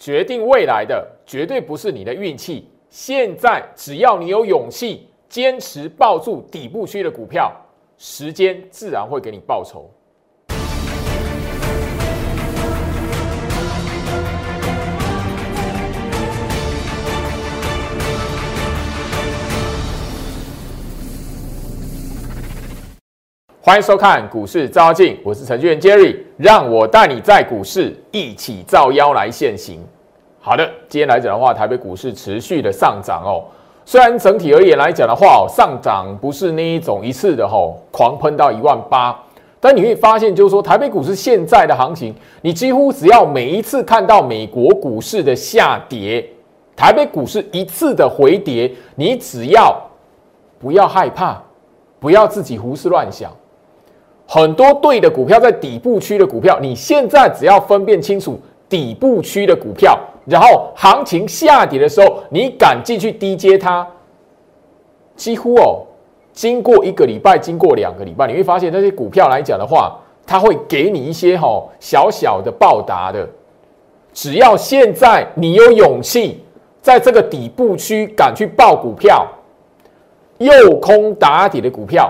决定未来的绝对不是你的运气。现在只要你有勇气，坚持抱住底部区的股票，时间自然会给你报酬。欢迎收看股市照妖镜，我是程序员 Jerry，让我带你在股市一起照妖来现行。好的，今天来讲的话，台北股市持续的上涨哦。虽然整体而言来讲的话，上涨不是那一种一次的吼狂喷到一万八，但你会发现，就是说台北股市现在的行情，你几乎只要每一次看到美国股市的下跌，台北股市一次的回跌，你只要不要害怕，不要自己胡思乱想。很多对的股票在底部区的股票，你现在只要分辨清楚底部区的股票，然后行情下跌的时候，你敢进去低接它，几乎哦，经过一个礼拜，经过两个礼拜，你会发现那些股票来讲的话，它会给你一些哈小小的报答的。只要现在你有勇气，在这个底部区敢去报股票，诱空打底的股票。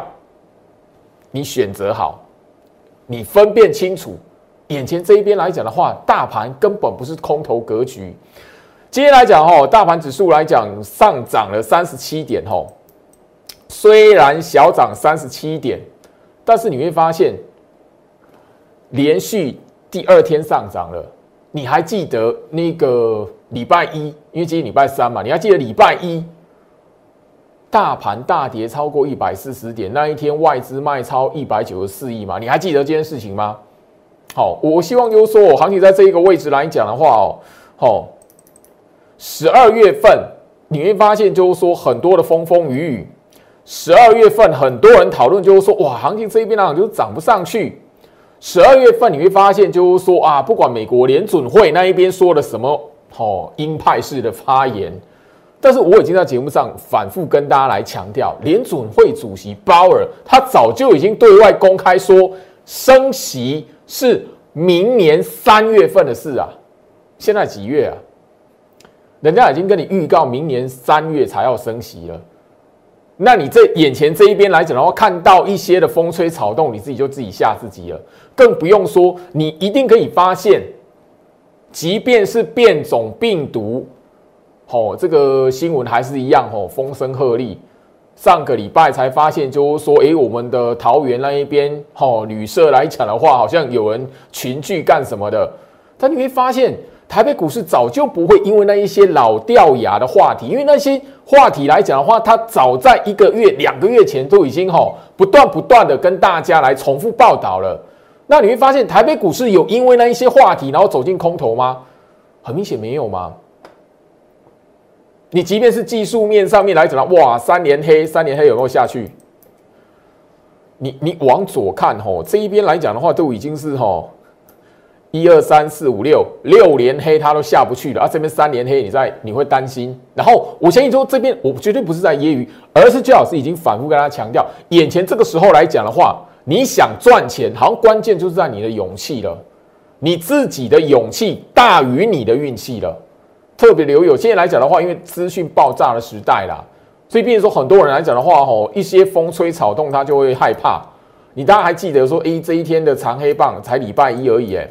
你选择好，你分辨清楚，眼前这一边来讲的话，大盘根本不是空头格局。今天来讲哦，大盘指数来讲上涨了三十七点哦，虽然小涨三十七点，但是你会发现连续第二天上涨了。你还记得那个礼拜一？因为今天礼拜三嘛，你还记得礼拜一？大盘大跌超过一百四十点，那一天外资卖超一百九十四亿嘛？你还记得这件事情吗？好，我希望就是说，行情在这一个位置来讲的话哦，好，十二月份你会发现就是说很多的风风雨雨。十二月份很多人讨论就是说，哇，行情这一边呢就是涨不上去。十二月份你会发现就是说啊，不管美国联准会那一边说了什么，哦，鹰派式的发言。但是我已经在节目上反复跟大家来强调，联准会主席鲍尔他早就已经对外公开说，升息是明年三月份的事啊。现在几月啊？人家已经跟你预告明年三月才要升息了。那你这眼前这一边来讲的话，看到一些的风吹草动，你自己就自己吓自己了。更不用说，你一定可以发现，即便是变种病毒。哦，这个新闻还是一样哦，风声鹤唳。上个礼拜才发现，就是说，诶，我们的桃园那一边，哦，旅社来讲的话，好像有人群聚干什么的。但你会发现，台北股市早就不会因为那一些老掉牙的话题，因为那些话题来讲的话，它早在一个月、两个月前都已经哈不断不断的跟大家来重复报道了。那你会发现，台北股市有因为那一些话题，然后走进空头吗？很明显没有吗？你即便是技术面上面来讲，哇，三连黑，三连黑有没有下去？你你往左看吼，这一边来讲的话，都已经是吼一二三四五六六连黑，它都下不去了啊！这边三连黑，你在你会担心。然后我相信说，这边我绝对不是在揶揄，而是最老师已经反复跟大家强调，眼前这个时候来讲的话，你想赚钱，好像关键就是在你的勇气了，你自己的勇气大于你的运气了。特别留有，现在来讲的话，因为资讯爆炸的时代啦，所以变成说很多人来讲的话，吼一些风吹草动，他就会害怕。你大家还记得说，哎，这一天的长黑棒才礼拜一而已，哎，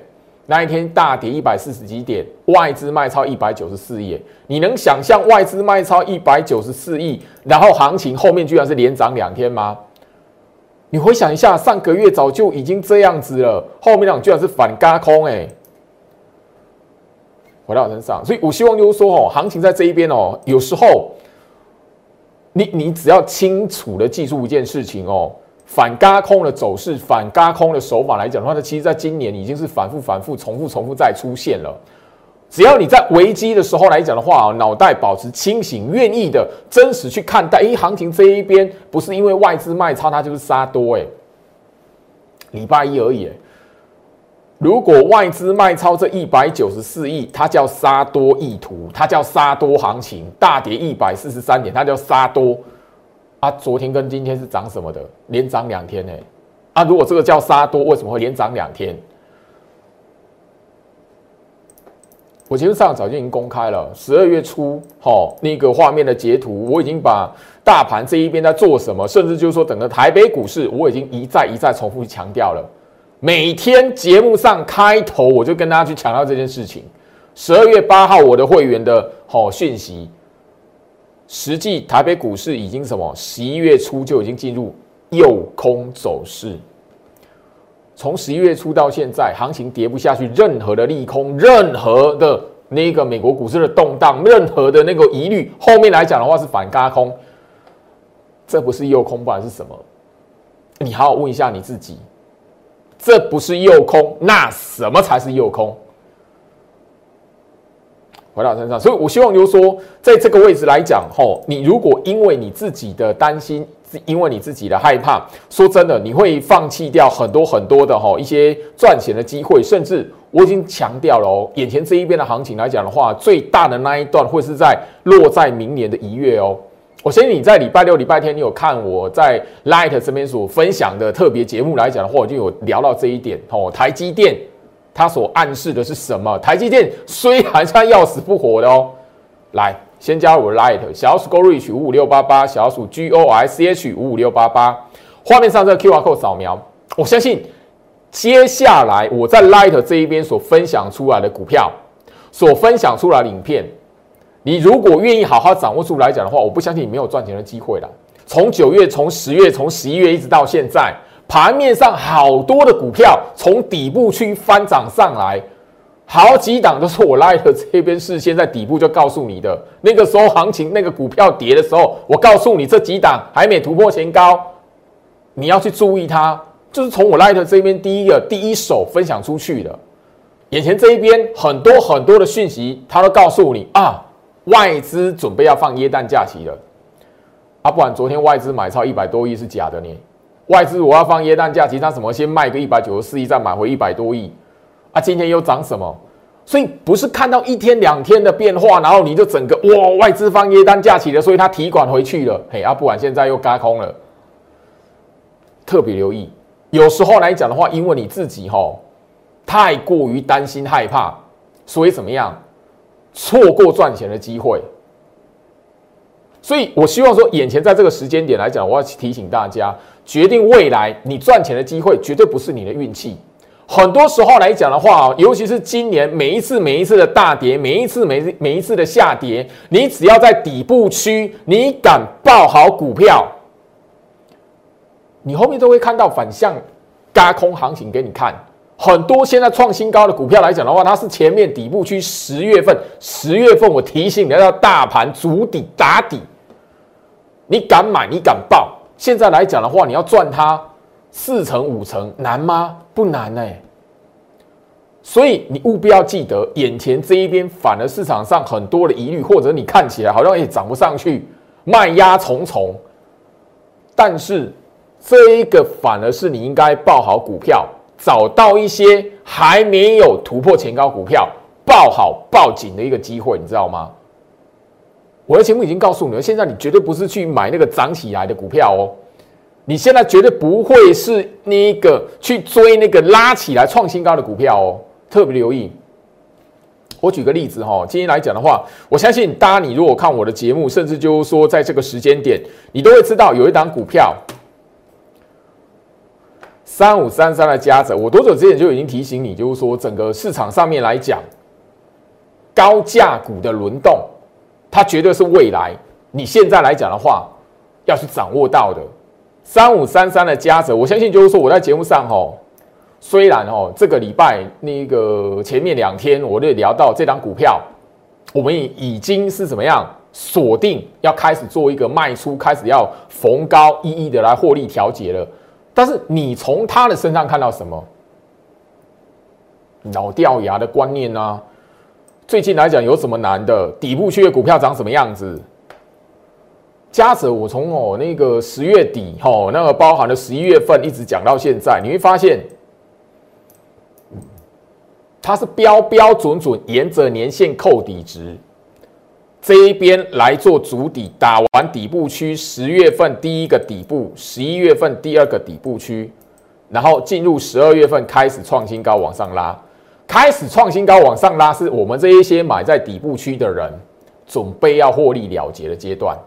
那一天大跌一百四十几点，外资卖超一百九十四亿，你能想象外资卖超一百九十四亿，然后行情后面居然是连涨两天吗？你回想一下，上个月早就已经这样子了，后面两居然是反嘎空，哎。回到我身上，所以我希望就是说，哦，行情在这一边哦，有时候你你只要清楚的记住一件事情哦，反嘎空的走势，反嘎空的手法来讲的话，它其实在今年已经是反复、反复、重复、重复再出现了。只要你在危机的时候来讲的话，脑袋保持清醒，愿意的真实去看待，哎，行情这一边不是因为外资卖超，它就是杀多，哎，礼拜一而已。如果外资卖超这一百九十四亿，它叫杀多意图，它叫杀多行情，大跌一百四十三点，它叫杀多。啊，昨天跟今天是涨什么的？连涨两天呢？啊，如果这个叫杀多，为什么会连涨两天？我其实上早就已经公开了，十二月初，好那个画面的截图，我已经把大盘这一边在做什么，甚至就是说整个台北股市，我已经一再一再重复强调了。每天节目上开头我就跟大家去强调这件事情。十二月八号我的会员的好讯息，实际台北股市已经什么？十一月初就已经进入右空走势。从十一月初到现在，行情跌不下去，任何的利空，任何的那个美国股市的动荡，任何的那个疑虑，后面来讲的话是反嘎空，这不是诱空，不然是什么？你好好问一下你自己，这不是诱空，那什么才是诱空？回到身上，所以我希望就是说，在这个位置来讲，吼，你如果因为你自己的担心。因为你自己的害怕，说真的，你会放弃掉很多很多的吼一些赚钱的机会，甚至我已经强调了哦，眼前这一边的行情来讲的话，最大的那一段会是在落在明年的一月哦。我相信你在礼拜六、礼拜天，你有看我在 Light 这边所分享的特别节目来讲的话，我就有聊到这一点哦。台积电它所暗示的是什么？台积电虽然它要死不活的哦，来。先加入 Light 小鼠 Go Reach 五五六八八小鼠 G O I C H 五五六八八，画面上这个 QR code 扫描，我相信接下来我在 Light 这一边所分享出来的股票，所分享出来的影片，你如果愿意好好掌握住来讲的话，我不相信你没有赚钱的机会了。从九月、从十月、从十一月一直到现在，盘面上好多的股票从底部区翻涨上来。好几档都是我拉的这边事先在底部就告诉你的，那个时候行情那个股票跌的时候，我告诉你这几档还没突破前高，你要去注意它，就是从我拉的这边第一个第一手分享出去的。眼前这一边很多很多的讯息，他都告诉你啊，外资准备要放耶诞假期了。啊，不然昨天外资买超一百多亿是假的呢？外资我要放耶诞假期，他怎么先卖个一百九十四亿，再买回一百多亿？啊，今天又涨什么？所以不是看到一天两天的变化，然后你就整个哇，外资放耶单架起了，所以他提管回去了。嘿，啊，不管现在又嘎空了，特别留意。有时候来讲的话，因为你自己吼太过于担心害怕，所以怎么样错过赚钱的机会。所以我希望说，眼前在这个时间点来讲，我要提醒大家，决定未来你赚钱的机会，绝对不是你的运气。很多时候来讲的话尤其是今年每一次每一次的大跌，每一次每每一次的下跌，你只要在底部区，你敢报好股票，你后面都会看到反向嘎空行情给你看。很多现在创新高的股票来讲的话，它是前面底部区十月份，十月份我提醒你要大盘足底打底，你敢买，你敢报。现在来讲的话，你要赚它。四成五成难吗？不难哎。所以你务必要记得，眼前这一边反而市场上很多的疑虑，或者你看起来好像也涨不上去，卖压重重。但是这一个反而是你应该报好股票，找到一些还没有突破前高股票，报好报紧的一个机会，你知道吗？我的节目已经告诉你了，现在你绝对不是去买那个涨起来的股票哦。你现在绝对不会是那个去追那个拉起来创新高的股票哦，特别留意。我举个例子哈，今天来讲的话，我相信大家，你如果看我的节目，甚至就是说在这个时间点，你都会知道有一档股票三五三三的加者，我多久之前就已经提醒你，就是说整个市场上面来讲，高价股的轮动，它绝对是未来你现在来讲的话要去掌握到的。三五三三的加者，我相信就是说我在节目上吼，虽然哦这个礼拜那个前面两天我就聊到这张股票，我们已已经是怎么样锁定要开始做一个卖出，开始要逢高一一的来获利调节了。但是你从他的身上看到什么？老掉牙的观念呢？最近来讲有什么难的？底部区的股票长什么样子？加者，我从哦那个十月底吼，那个包含了十一月份一直讲到现在，你会发现，它是标标准准沿着年线扣底值，这一边来做主底，打完底部区，十月份第一个底部，十一月份第二个底部区，然后进入十二月份开始创新高往上拉，开始创新高往上拉，是我们这一些买在底部区的人准备要获利了结的阶段。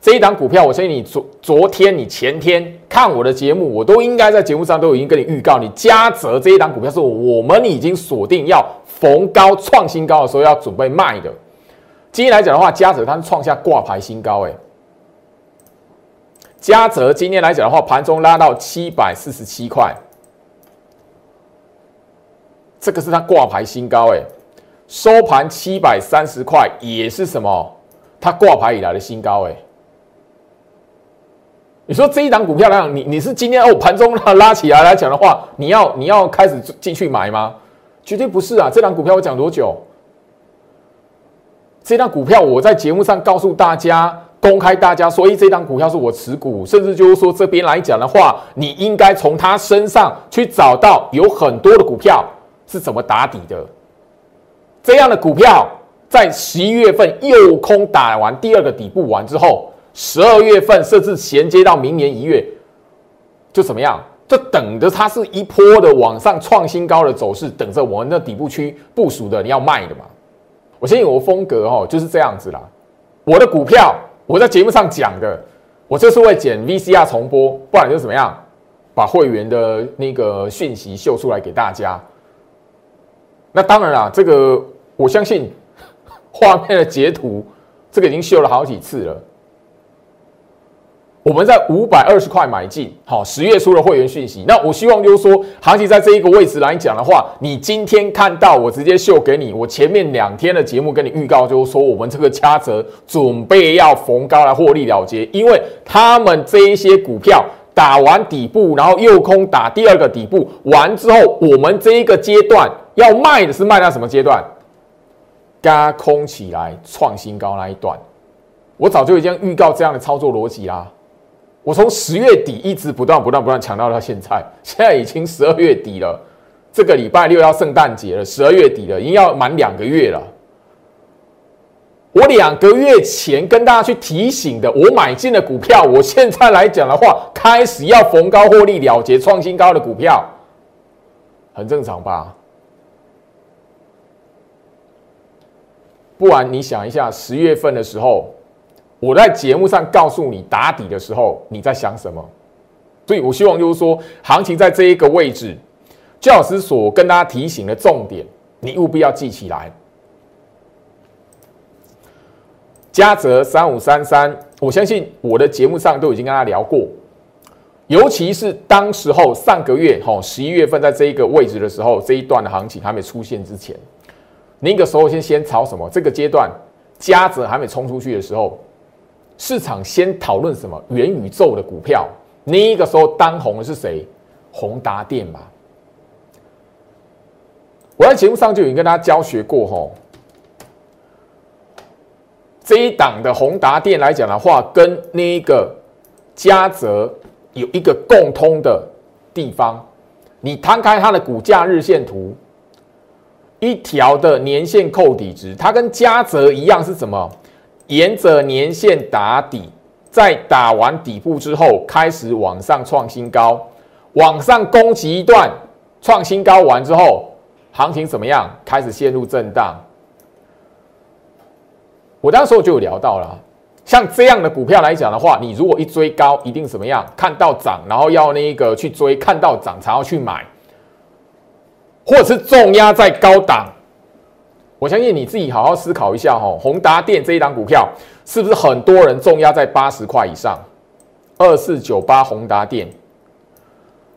这一档股票，我相信你昨昨天、你前天看我的节目，我都应该在节目上都已经跟你预告，你嘉泽这一档股票是我们已经锁定要逢高创新高的时候要准备卖的。今天来讲的话，嘉泽它是创下挂牌新高，哎，嘉泽今天来讲的话，盘中拉到七百四十七块，这个是它挂牌新高，哎，收盘七百三十块，也是什么？它挂牌以来的新高，哎。你说这一档股票来讲，你你是今天哦盘中拉拉起来来讲的话，你要你要开始进去买吗？绝对不是啊！这档股票我讲多久？这档股票我在节目上告诉大家，公开大家说，哎，这档股票是我持股，甚至就是说这边来讲的话，你应该从他身上去找到有很多的股票是怎么打底的。这样的股票在十一月份右空打完第二个底部完之后。十二月份甚至衔接到明年一月，就怎么样？就等着它是一波的往上创新高的走势，等着我们的底部区部署的你要卖的嘛？我先有个风格哦，就是这样子啦。我的股票我在节目上讲的，我就是会剪 VCR 重播，不然就怎么样，把会员的那个讯息秀出来给大家。那当然啦，这个我相信 画面的截图，这个已经秀了好几次了。我们在五百二十块买进，好，十月初的会员讯息。那我希望就是说，行情在这一个位置来讲的话，你今天看到我直接秀给你。我前面两天的节目跟你预告，就是说我们这个掐折准备要逢高来获利了结，因为他们这一些股票打完底部，然后右空打第二个底部完之后，我们这一个阶段要卖的是卖到什么阶段？嘎空起来创新高那一段，我早就已经预告这样的操作逻辑啦。我从十月底一直不断、不断、不断强调到现在，现在已经十二月底了，这个礼拜六要圣诞节了，十二月底了，已经要满两个月了。我两个月前跟大家去提醒的，我买进的股票，我现在来讲的话，开始要逢高获利了结、创新高的股票，很正常吧？不然你想一下，十月份的时候。我在节目上告诉你打底的时候，你在想什么？所以我希望就是说，行情在这一个位置，焦老师所跟大家提醒的重点，你务必要记起来。嘉泽三五三三，我相信我的节目上都已经跟大家聊过，尤其是当时候上个月哈十一月份在这一个位置的时候，这一段的行情还没出现之前，那个时候先先炒什么？这个阶段嘉泽还没冲出去的时候。市场先讨论什么元宇宙的股票？那个时候当红的是谁？宏达电嘛。我在节目上就已经跟大家教学过，吼，这一档的宏达电来讲的话，跟那一个嘉泽有一个共通的地方。你摊开它的股价日线图，一条的年线扣底值，它跟嘉泽一样是什么？沿着年线打底，在打完底部之后，开始往上创新高，往上攻击一段，创新高完之后，行情怎么样？开始陷入震荡。我当时候就有聊到了，像这样的股票来讲的话，你如果一追高，一定怎么样？看到涨，然后要那个去追，看到涨才要去买，或者是重压在高档。我相信你自己好好思考一下哈，宏达电这一档股票是不是很多人重压在八十块以上？二四九八宏达电，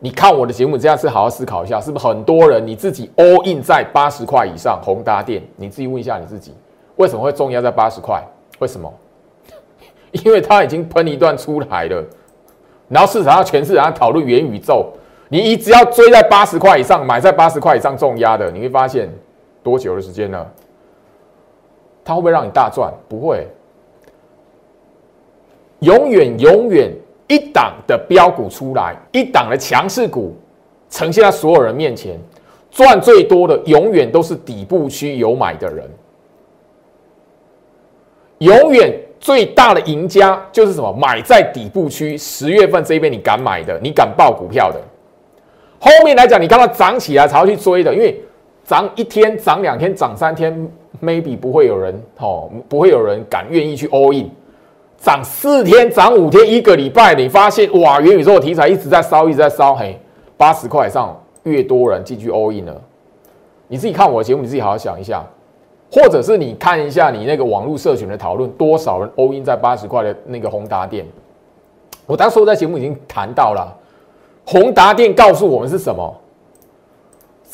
你看我的节目这样是好好思考一下，是不是很多人你自己 all in 在八十块以上？宏达电，你自己问一下你自己，为什么会重压在八十块？为什么？因为它已经喷一段出来了，然后市场上全市场讨论元宇宙，你一只要追在八十块以上，买在八十块以上重压的，你会发现。多久的时间呢？它会不会让你大赚？不会，永远永远一档的标股出来，一档的强势股呈现在所有人面前，赚最多的永远都是底部区有买的人，永远最大的赢家就是什么？买在底部区，十月份这边你敢买的，你敢报股票的，后面来讲你看到涨起来才要去追的，因为。涨一天、涨两天、涨三天，maybe 不会有人哦，不会有人敢愿意去 all in。涨四天、涨五天、一个礼拜，你发现哇，元宇宙题材一直在烧，一直在烧，嘿，八十块以上越多人进去 all in 了。你自己看我的节目，你自己好好想一下，或者是你看一下你那个网络社群的讨论，多少人 all in 在八十块的那个宏达电？我当时候在节目已经谈到了，宏达电告诉我们是什么？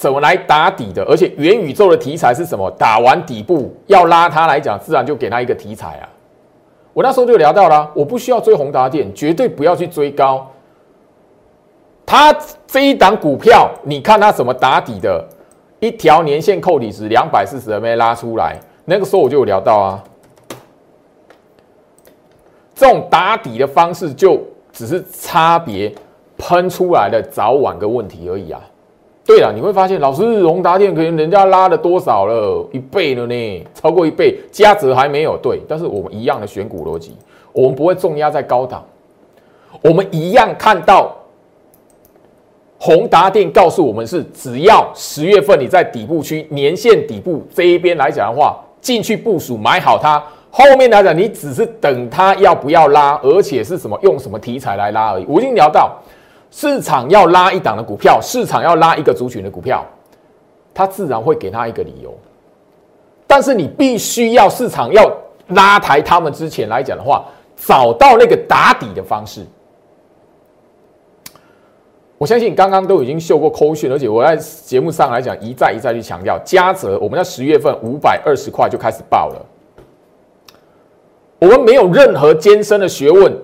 怎么来打底的？而且元宇宙的题材是什么？打完底部要拉它来讲，自然就给它一个题材啊。我那时候就聊到了，我不需要追宏达电，绝对不要去追高。它这一档股票，你看它怎么打底的？一条年线扣底值两百四十 MA 拉出来，那个时候我就有聊到啊。这种打底的方式，就只是差别喷出来的早晚的问题而已啊。对了，你会发现，老师宏达电可能人家拉了多少了？一倍了呢，超过一倍，加值还没有对。但是我们一样的选股逻辑，我们不会重压在高档，我们一样看到宏达电告诉我们是，只要十月份你在底部区年线底部这一边来讲的话，进去部署买好它，后面来讲你只是等它要不要拉，而且是什么用什么题材来拉而已。我已经聊到。市场要拉一档的股票，市场要拉一个族群的股票，它自然会给他一个理由。但是你必须要市场要拉抬他们之前来讲的话，找到那个打底的方式。我相信刚刚都已经秀过扣讯，而且我在节目上来讲一再一再去强调，嘉泽我们在十月份五百二十块就开始报了，我们没有任何艰深的学问，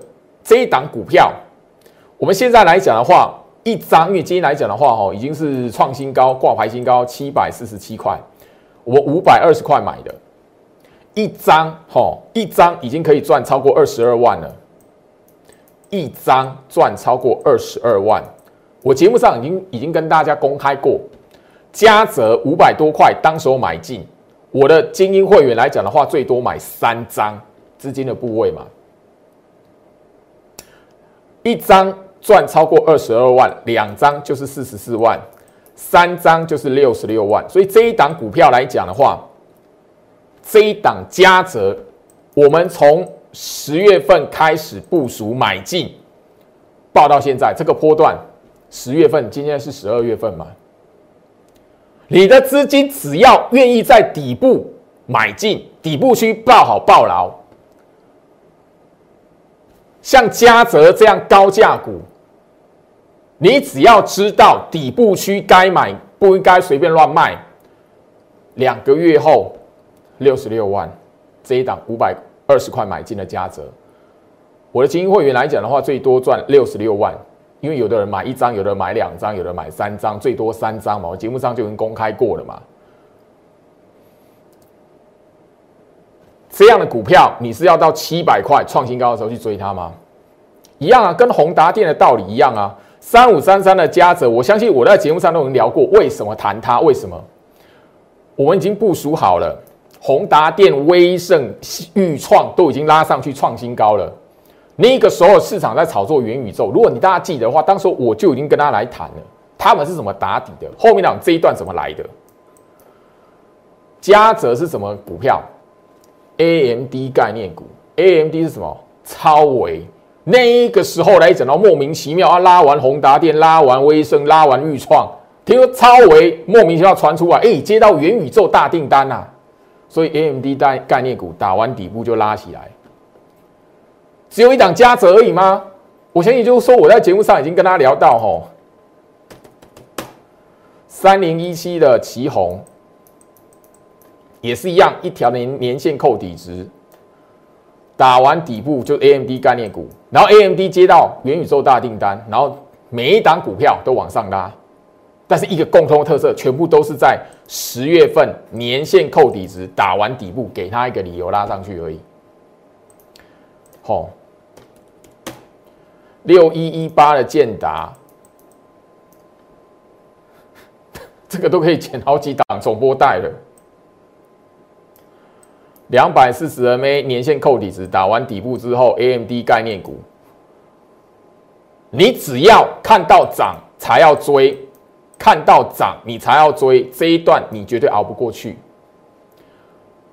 这一档股票。我们现在来讲的话，一张，因为今天来讲的话，哈，已经是创新高，挂牌新高七百四十七块，我五百二十块买的，一张，哈，一张已经可以赚超过二十二万了，一张赚超过二十二万，我节目上已经已经跟大家公开过，嘉泽五百多块，当时候买进，我的精英会员来讲的话，最多买三张资金的部位嘛，一张。赚超过二十二万，两张就是四十四万，三张就是六十六万。所以这一档股票来讲的话，这一档加折，我们从十月份开始部署买进，报到现在这个波段，十月份今天是十二月份嘛？你的资金只要愿意在底部买进，底部区报好报牢。像嘉泽这样高价股，你只要知道底部区该买，不应该随便乱卖。两个月后，六十六万这一档五百二十块买进的嘉泽，我的精英会员来讲的话，最多赚六十六万，因为有的人买一张，有的人买两张，有的买三张，最多三张嘛。我节目上就已经公开过了嘛。这样的股票，你是要到七百块创新高的时候去追它吗？一样啊，跟宏达电的道理一样啊。三五三三的嘉泽，我相信我在节目上都已经聊过，为什么谈它？为什么？我们已经部署好了，宏达电、威盛、裕创都已经拉上去创新高了。那个时候市场在炒作元宇宙，如果你大家记得的话，当时我就已经跟他来谈了，他们是怎么打底的？后面讲这一段怎么来的？嘉泽是什么股票？A M D 概念股，A M D 是什么？超维。那个时候来讲到莫名其妙啊，拉完宏达电，拉完威盛，拉完裕创，听说超维莫名其妙传出来，哎，接到元宇宙大订单呐，所以 A M D 概概念股打完底部就拉起来。只有一档加折而已吗？我相信就是说我在节目上已经跟他聊到吼，三零一七的旗红。也是一样，一条年年线扣底值，打完底部就 A M D 概念股，然后 A M D 接到元宇宙大订单，然后每一档股票都往上拉，但是一个共通的特色，全部都是在十月份年线扣底值打完底部，给他一个理由拉上去而已。好，六一一八的建达，这个都可以剪好几档总播带了。两百四十 MA 年线扣底值打完底部之后，AMD 概念股，你只要看到涨才要追，看到涨你才要追，这一段你绝对熬不过去。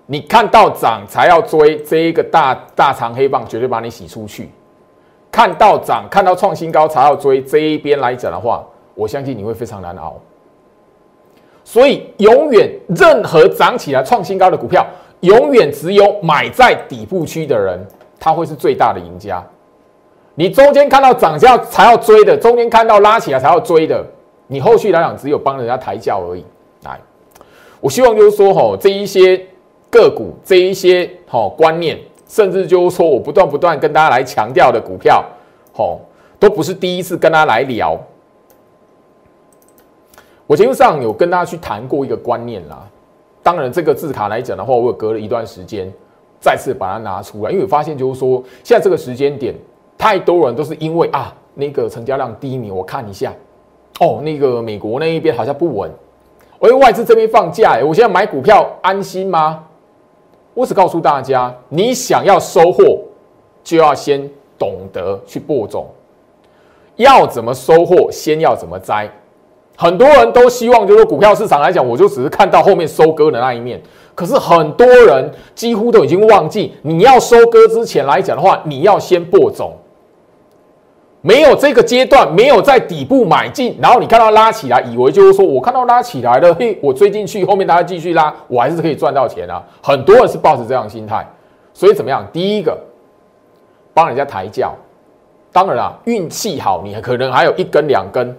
你看到涨才要追，这一个大大长黑棒绝对把你洗出去。看到涨，看到创新高才要追，这一边来讲的话，我相信你会非常难熬。所以，永远任何涨起来创新高的股票，永远只有买在底部区的人，他会是最大的赢家。你中间看到涨价才要追的，中间看到拉起来才要追的，你后续来讲只有帮人家抬轿而已。来，我希望就是说，吼这一些个股，这一些吼观念。甚至就是说我不断不断跟大家来强调的股票，吼，都不是第一次跟大家来聊。我节目上有跟大家去谈过一个观念啦。当然，这个字卡来讲的话，我隔了一段时间再次把它拿出来，因为我发现就是说，现在这个时间点，太多人都是因为啊，那个成交量低迷，我看一下，哦，那个美国那一边好像不稳，我外资这边放假，我现在买股票安心吗？我只告诉大家，你想要收获，就要先懂得去播种。要怎么收获，先要怎么栽。很多人都希望，就是股票市场来讲，我就只是看到后面收割的那一面。可是很多人几乎都已经忘记，你要收割之前来讲的话，你要先播种。没有这个阶段，没有在底部买进，然后你看到拉起来，以为就是说我看到拉起来了，嘿，我追进去，后面大家继续拉，我还是可以赚到钱啊。很多人是抱着这样心态，所以怎么样？第一个，帮人家抬轿，当然啦，运气好，你可能还有一根两根；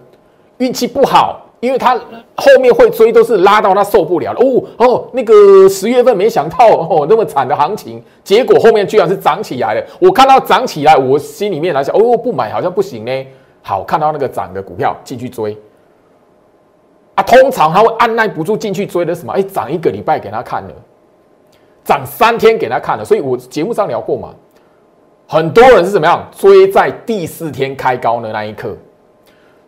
运气不好。因为他后面会追，都是拉到他受不了了。哦哦，那个十月份没想到哦那么惨的行情，结果后面居然是涨起来了。我看到涨起来，我心里面来想，哦不买好像不行呢。好，看到那个涨的股票进去追。啊，通常他会按耐不住进去追的什么？哎，涨一个礼拜给他看了，涨三天给他看了。所以我节目上聊过嘛，很多人是怎么样追在第四天开高的那一刻。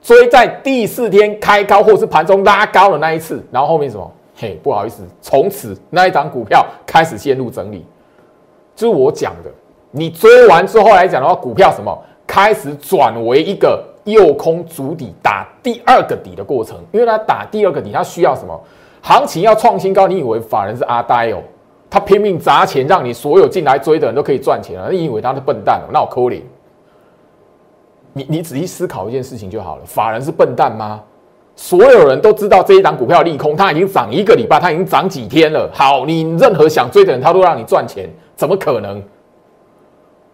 追在第四天开高，或是盘中拉高的那一次，然后后面什么？嘿，不好意思，从此那一张股票开始陷入整理。就是我讲的，你追完之后来讲的话，股票什么开始转为一个右空主底打第二个底的过程，因为它打第二个底，它需要什么？行情要创新高，你以为法人是阿呆哦？他拼命砸钱，让你所有进来追的人都可以赚钱了，你以为他是笨蛋哦？那我扣你。你你仔细思考一件事情就好了。法人是笨蛋吗？所有人都知道这一档股票利空，它已经涨一个礼拜，它已经涨几天了。好，你任何想追的人，他都让你赚钱，怎么可能？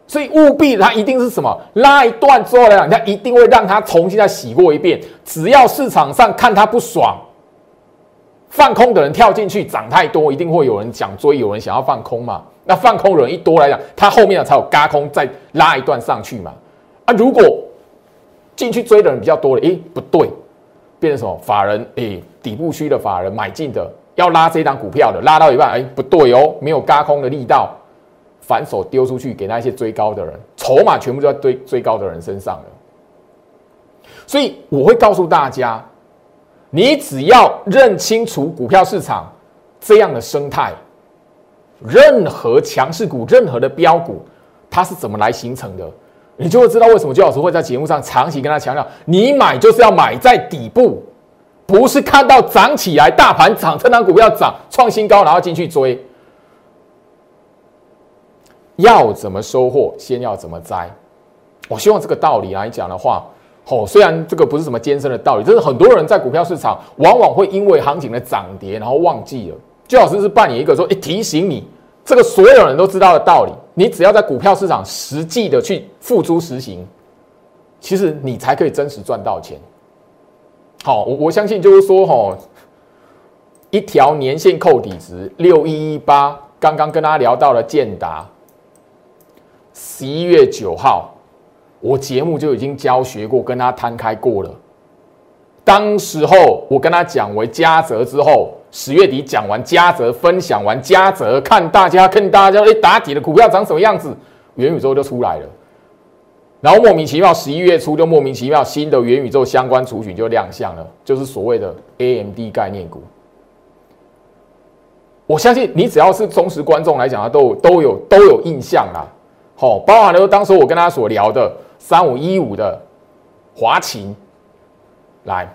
所以务必它一定是什么拉一段之后来讲，它一定会让它重新再洗过一遍。只要市场上看它不爽，放空的人跳进去涨太多，一定会有人想追，有人想要放空嘛。那放空人一多来讲，它后面才有嘎空再拉一段上去嘛。啊，如果进去追的人比较多了，诶，不对，变成什么？法人诶，底部区的法人买进的，要拉这张股票的，拉到一半，诶，不对哦，没有嘎空的力道，反手丢出去给那些追高的人，筹码全部都在追追高的人身上了。所以我会告诉大家，你只要认清楚股票市场这样的生态，任何强势股、任何的标股，它是怎么来形成的？你就会知道为什么周老师会在节目上长期跟他强调，你买就是要买在底部，不是看到涨起来，大盘涨，这档股票涨创新高，然后进去追。要怎么收获，先要怎么栽。我希望这个道理来讲的话，哦，虽然这个不是什么艰深的道理，就是很多人在股票市场往往会因为行情的涨跌，然后忘记了。周老师是扮演一个说，哎，提醒你。这个所有人都知道的道理，你只要在股票市场实际的去付诸实行，其实你才可以真实赚到钱。好，我我相信就是说，哈，一条年限扣底值六一一八，刚刚跟大家聊到了建达，十一月九号，我节目就已经教学过，跟他摊开过了。当时候我跟他讲为嘉泽之后。十月底讲完嘉泽，分享完嘉泽，看大家看大家哎打底的股票长什么样子，元宇宙就出来了。然后莫名其妙，十一月初就莫名其妙新的元宇宙相关族群就亮相了，就是所谓的 AMD 概念股。我相信你只要是忠实观众来讲啊，都都有都有印象啦。好，包含了当时我跟他所聊的三五一五的华勤来。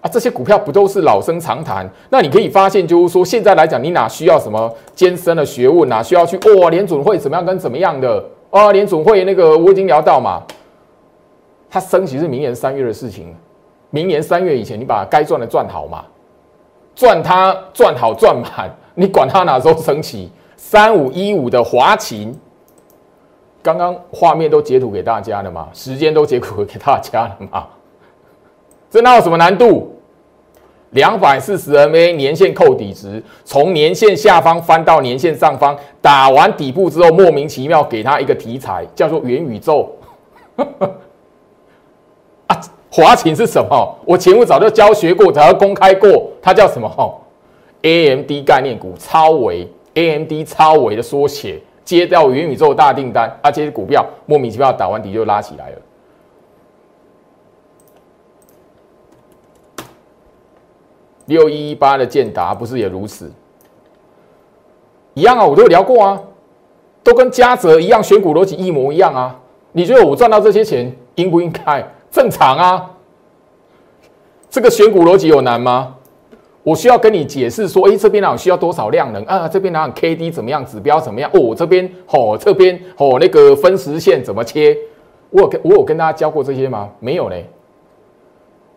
啊，这些股票不都是老生常谈？那你可以发现，就是说现在来讲，你哪需要什么艰深的学问，哪需要去哇联总会怎么样跟怎么样的啊？联总会那个我已经聊到嘛，它升息是明年三月的事情，明年三月以前你把该赚的赚好嘛，赚它赚好赚满，你管它哪时候升息？三五一五的华勤，刚刚画面都截图给大家了嘛，时间都截图给大家了嘛。这那有什么难度？两百四十 MA 年线扣底值，从年线下方翻到年线上方，打完底部之后，莫名其妙给他一个题材，叫做元宇宙。啊，华勤是什么？我节目早就教学过，早就公开过，它叫什么？AMD 概念股，超维 AMD 超维的缩写，接到元宇宙大订单，啊，这些股票莫名其妙打完底就拉起来了。六一一八的建达不是也如此？一样啊，我都有聊过啊，都跟嘉泽一样，选股逻辑一模一样啊。你觉得我赚到这些钱应不应该？正常啊。这个选股逻辑有难吗？我需要跟你解释说，哎，这边呢需要多少量能啊？这边呢 K D 怎么样？指标怎么样？哦，这边哦，这边哦，那个分时线怎么切？我有跟我有跟大家教过这些吗？没有嘞。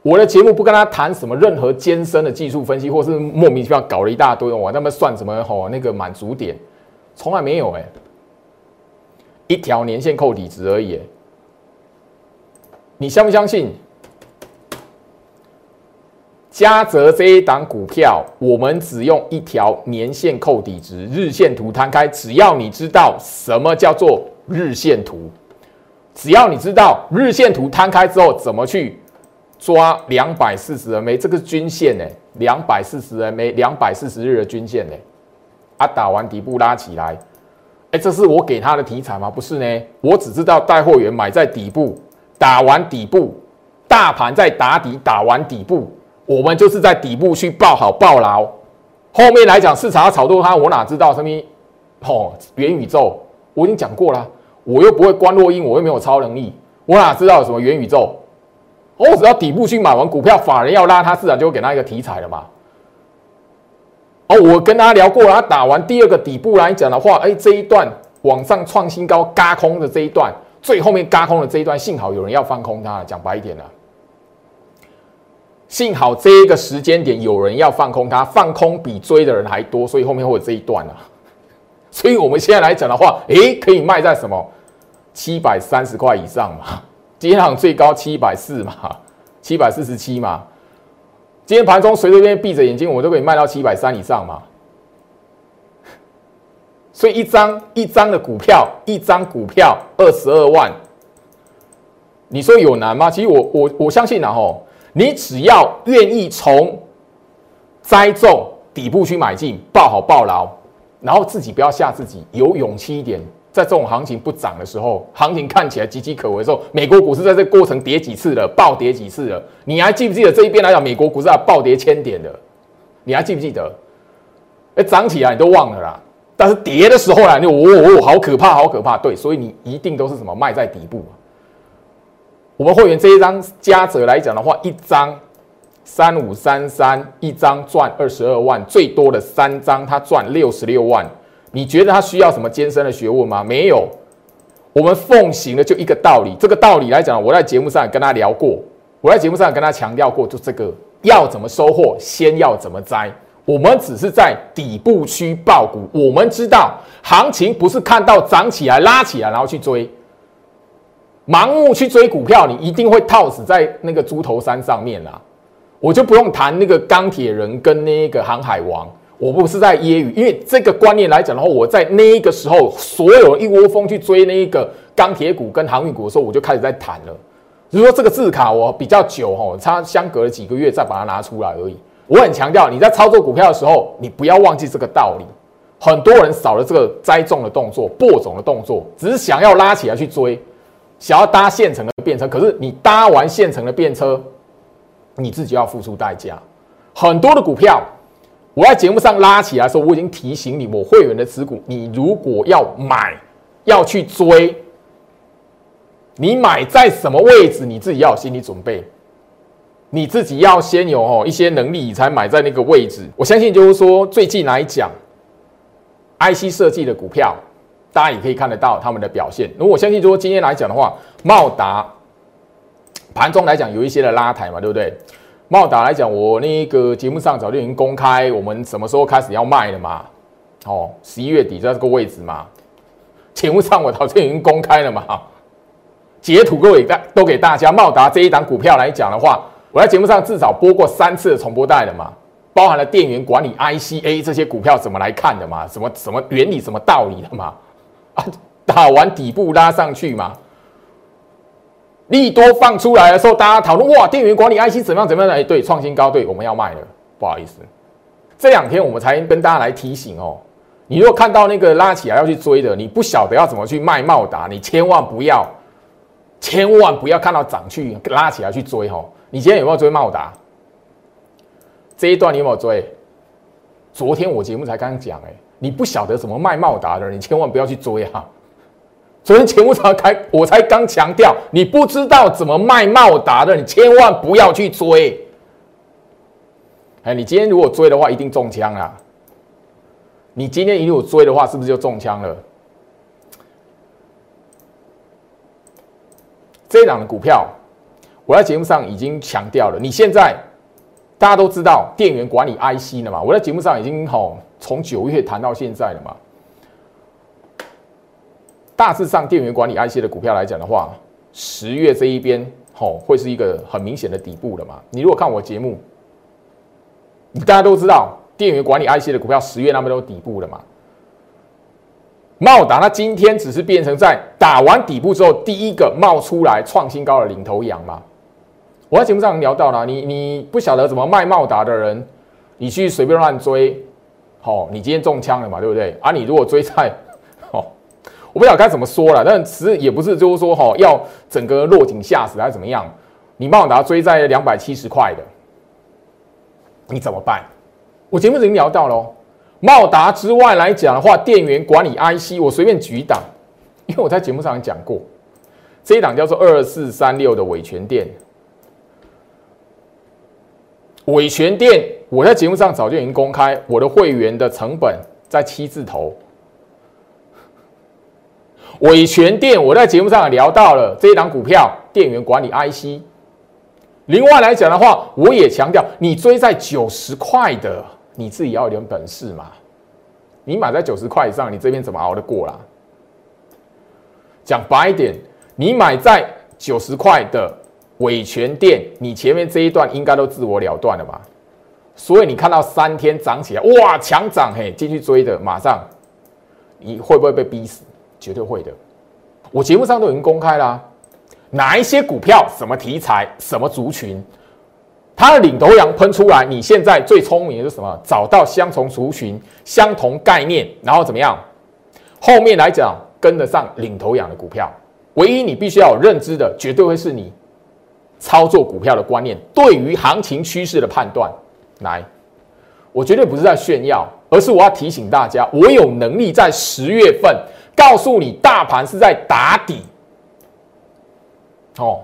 我的节目不跟他谈什么任何艰深的技术分析，或是莫名其妙搞了一大堆我，那么算什么吼那个满足点，从来没有哎，一条年线扣底值而已。你相不相信？嘉泽这一档股票，我们只用一条年线扣底值，日线图摊开，只要你知道什么叫做日线图，只要你知道日线图摊开之后怎么去。抓两百四十 MA，这个均线呢？两百四十 MA，两百四十日的均线呢？啊，打完底部拉起来，哎，这是我给他的题材吗？不是呢，我只知道带货员买在底部，打完底部，大盘在打底，打完底部，我们就是在底部去抱好抱牢。后面来讲市场要炒作它，我哪知道什么？哦，元宇宙，我已经讲过了，我又不会关落音，我又没有超能力，我哪知道什么元宇宙？我只要底部去买完股票，法人要拉，他自然就会给他一个题材了嘛。哦，我跟大家聊过了，他打完第二个底部来讲的话，哎，这一段往上创新高，嘎空的这一段，最后面嘎空的这一段，幸好有人要放空它，讲白一点了，幸好这一个时间点有人要放空它，放空比追的人还多，所以后面会有这一段啊。所以我们现在来讲的话，哎，可以卖在什么七百三十块以上嘛。今天场最高七百四嘛，七百四十七嘛。今天盘中随随便闭着眼睛，我都可以卖到七百三以上嘛。所以一张一张的股票，一张股票二十二万，你说有难吗？其实我我我相信啊，吼，你只要愿意从栽种底部去买进，抱好抱牢，然后自己不要吓自己，有勇气一点。在这种行情不涨的时候，行情看起来岌岌可危的时候，美国股市在这过程跌几次了，暴跌几次了？你还记不记得这一边来讲，美国股市啊暴跌千点的？你还记不记得？哎，涨起来你都忘了啦，但是跌的时候呢，你哦哦，好可怕，好可怕。对，所以你一定都是什么卖在底部。我们会员这一张加者来讲的话，一张三五三三，一张赚二十二万，最多的三张他赚六十六万。你觉得他需要什么艰深的学问吗？没有，我们奉行的就一个道理。这个道理来讲，我在节目上跟他聊过，我在节目上跟他强调过，就这个要怎么收获，先要怎么摘。我们只是在底部区爆股，我们知道行情不是看到涨起来拉起来然后去追，盲目去追股票，你一定会套死在那个猪头山上面啦。我就不用谈那个钢铁人跟那个航海王。我不是在揶揄，因为这个观念来讲的话，我在那一个时候，所有一窝蜂去追那一个钢铁股跟航运股的时候，我就开始在谈了。只是说这个字卡我比较久哈，它相隔了几个月再把它拿出来而已。我很强调，你在操作股票的时候，你不要忘记这个道理。很多人少了这个栽种的动作、播种的动作，只是想要拉起来去追，想要搭现成的便车。可是你搭完现成的便车，你自己要付出代价。很多的股票。我在节目上拉起来的时候，我已经提醒你，我会员的持股，你如果要买，要去追，你买在什么位置，你自己要有心理准备。你自己要先有哦一些能力，你才买在那个位置。我相信就是说，最近来讲，IC 设计的股票，大家也可以看得到他们的表现。如果我相信，如果今天来讲的话，茂达盘中来讲有一些的拉抬嘛，对不对？茂达来讲，我那个节目上早就已经公开，我们什么时候开始要卖了嘛？哦，十一月底在这个位置嘛。节目上我早就已经公开了嘛，截图各位大都给大家。茂达这一档股票来讲的话。我在节目上至少播过三次的重播带了嘛，包含了电源管理 ICA 这些股票怎么来看的嘛，什么什么原理、什么道理的嘛，啊，打完底部拉上去嘛，利多放出来的时候，大家讨论哇，电源管理 IC 怎么样怎么样？哎，对，创新高，对，我们要卖了，不好意思，这两天我们才跟大家来提醒哦，你如果看到那个拉起来要去追的，你不晓得要怎么去卖茂达，你千万不要，千万不要看到涨去拉起来去追哈。你今天有没有追茂达？这一段你有没有追？昨天我节目才刚讲，哎，你不晓得怎么卖茂达的，你千万不要去追啊！昨天节目才开，我才刚强调，你不知道怎么卖茂达的，你千万不要去追。哎，你今天如果追的话，一定中枪啊！你今天如果追的话，是不是就中枪了？这一档的股票。我在节目上已经强调了，你现在大家都知道电源管理 IC 了嘛？我在节目上已经吼从九月谈到现在了嘛。大致上电源管理 IC 的股票来讲的话，十月这一边吼会是一个很明显的底部了嘛？你如果看我节目，大家都知道电源管理 IC 的股票十月那边都底部了嘛？茂达它今天只是变成在打完底部之后第一个冒出来创新高的领头羊嘛？我在节目上聊到了，你你不晓得怎么卖茂达的人，你去随便乱追，好，你今天中枪了嘛，对不对？啊，你如果追在，不晓得该怎么说了，但其实也不是就是说，哈，要整个落井下石还是怎么样？你茂达追在两百七十块的，你怎么办？我节目已经聊到了，茂达之外来讲的话，电源管理 IC，我随便举一档，因为我在节目上讲过，这一档叫做二四三六的伟权电。伟权店，我在节目上早就已经公开，我的会员的成本在七字头。伟权店，我在节目上也聊到了这一档股票，电源管理 IC。另外来讲的话，我也强调，你追在九十块的，你自己要有点本事嘛。你买在九十块以上，你这边怎么熬得过啦？讲白一点，你买在九十块的。伟权店，你前面这一段应该都自我了断了吧？所以你看到三天涨起来，哇，强涨嘿，进去追的，马上你会不会被逼死？绝对会的。我节目上都已经公开啦，哪一些股票、什么题材、什么族群，它的领头羊喷出来，你现在最聪明的是什么？找到相同族群、相同概念，然后怎么样？后面来讲跟得上领头羊的股票，唯一你必须要有认知的，绝对会是你。操作股票的观念，对于行情趋势的判断，来，我绝对不是在炫耀，而是我要提醒大家，我有能力在十月份告诉你，大盘是在打底。哦，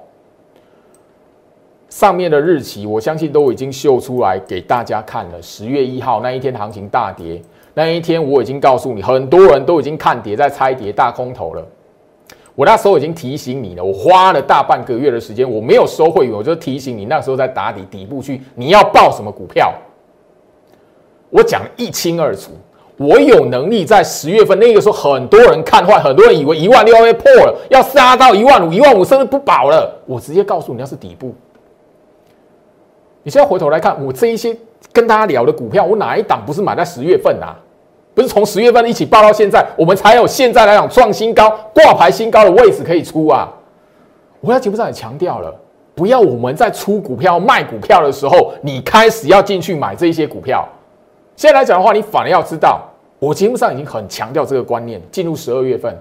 上面的日期我相信都已经秀出来给大家看了。十月一号那一天行情大跌，那一天我已经告诉你，很多人都已经看跌在猜跌大空头了。我那时候已经提醒你了，我花了大半个月的时间，我没有收会员，我就提醒你，那时候在打底底部去，你要报什么股票？我讲一清二楚。我有能力在十月份那个时候，很多人看坏，很多人以为一万六要破了，要杀到一万五、一万五甚至不保了。我直接告诉你，那是底部。你现在回头来看，我这一些跟大家聊的股票，我哪一档不是买在十月份啊？不是从十月份一起报到现在，我们才有现在来讲创新高、挂牌新高的位置可以出啊！我在节目上也强调了，不要我们在出股票、卖股票的时候，你开始要进去买这些股票。现在来讲的话，你反而要知道，我节目上已经很强调这个观念。进入十二月份，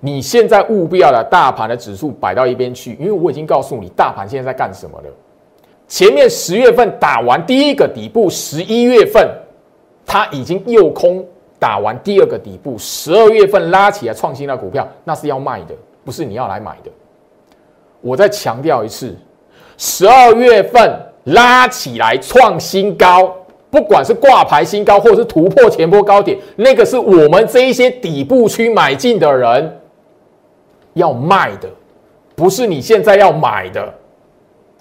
你现在务必要把大盘的指数摆到一边去，因为我已经告诉你，大盘现在在干什么了。前面十月份打完第一个底部，十一月份。它已经右空打完第二个底部，十二月份拉起来创新的股票，那是要卖的，不是你要来买的。我再强调一次，十二月份拉起来创新高，不管是挂牌新高，或者是突破前波高点，那个是我们这一些底部区买进的人要卖的，不是你现在要买的。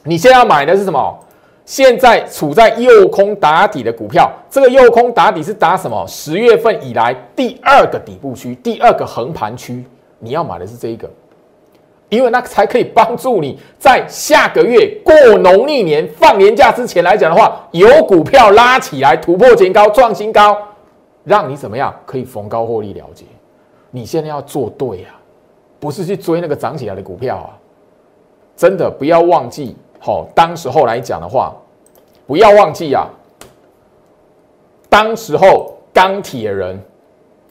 你现在要买的是什么？现在处在右空打底的股票，这个右空打底是打什么？十月份以来第二个底部区，第二个横盘区，你要买的是这一个，因为那才可以帮助你在下个月过农历年放年假之前来讲的话，有股票拉起来突破前高创新高，让你怎么样可以逢高获利了结。你现在要做对啊，不是去追那个涨起来的股票啊，真的不要忘记。好，当时候来讲的话，不要忘记啊，当时候钢铁人，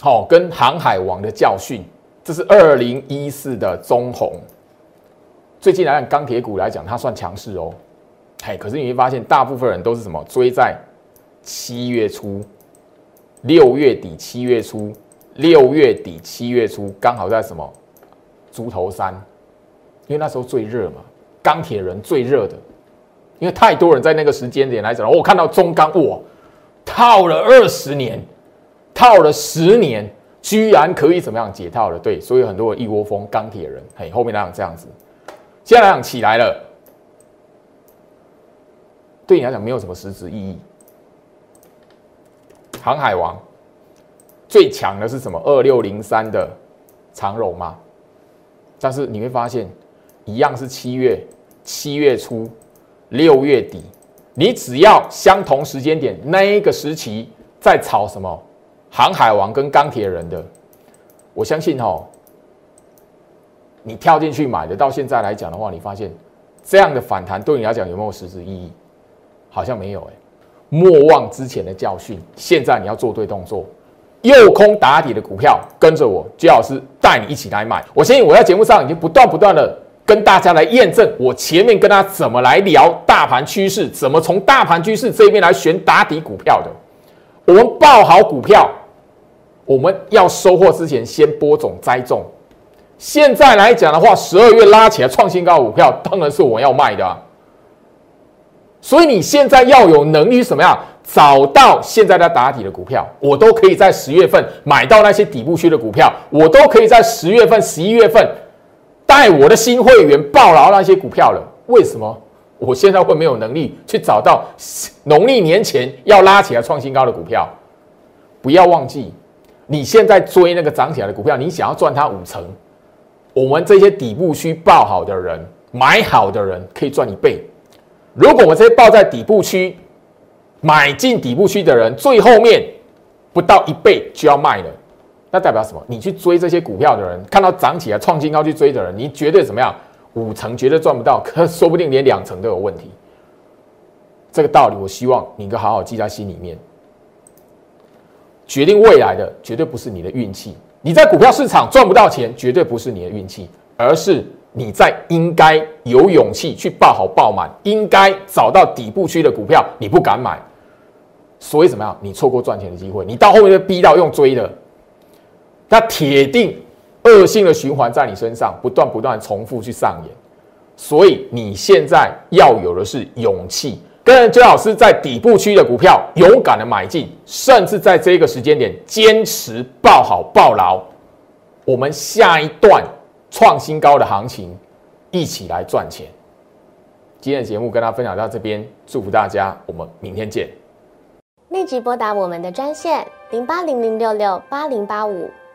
好跟航海王的教训，这是二零一四的中红。最近来讲钢铁股来讲，它算强势哦，嘿，可是你会发现大部分人都是什么追在七月初、六月底、七月初、六月底、七月初，刚好在什么猪头山，因为那时候最热嘛。钢铁人最热的，因为太多人在那个时间点来讲，我看到中钢哇，套了二十年，套了十年，居然可以怎么样解套了？对，所以很多一窝蜂钢铁人，嘿，后面来讲这样子，现在来讲起来了，对你来讲没有什么实质意义。航海王最强的是什么？二六零三的长荣吗？但是你会发现，一样是七月。七月初、六月底，你只要相同时间点那一个时期在炒什么航海王跟钢铁人的，我相信哦，你跳进去买的，到现在来讲的话，你发现这样的反弹对你来讲有没有实质意义？好像没有哎。莫忘之前的教训，现在你要做对动作，右空打底的股票，跟着我，姜老师带你一起来买。我相信我在节目上已经不断不断的。跟大家来验证，我前面跟他怎么来聊大盘趋势，怎么从大盘趋势这边来选打底股票的。我们报好股票，我们要收获之前先播种栽种。现在来讲的话，十二月拉起来创新高股票，当然是我要卖的。所以你现在要有能力什么样？找到现在在打底的股票，我都可以在十月份买到那些底部区的股票，我都可以在十月份、十一月份。带我的新会员报牢那些股票了，为什么我现在会没有能力去找到农历年前要拉起来创新高的股票？不要忘记，你现在追那个涨起来的股票，你想要赚它五成，我们这些底部区爆好的人、买好的人可以赚一倍。如果我们这些爆在底部区、买进底部区的人，最后面不到一倍就要卖了。那代表什么？你去追这些股票的人，看到涨起来创新高去追的人，你绝对怎么样？五成绝对赚不到，可 说不定连两成都有问题。这个道理，我希望你可好好记在心里面。决定未来的绝对不是你的运气，你在股票市场赚不到钱，绝对不是你的运气，而是你在应该有勇气去爆好爆满，应该找到底部区的股票，你不敢买，所以怎么样？你错过赚钱的机会，你到后面被逼到用追的。那铁定恶性的循环在你身上不断不断重复去上演，所以你现在要有的是勇气，跟周老师在底部区的股票勇敢的买进，甚至在这个时间点坚持抱好抱牢，我们下一段创新高的行情一起来赚钱。今天的节目跟大家分享到这边，祝福大家，我们明天见。立即拨打我们的专线零八零零六六八零八五。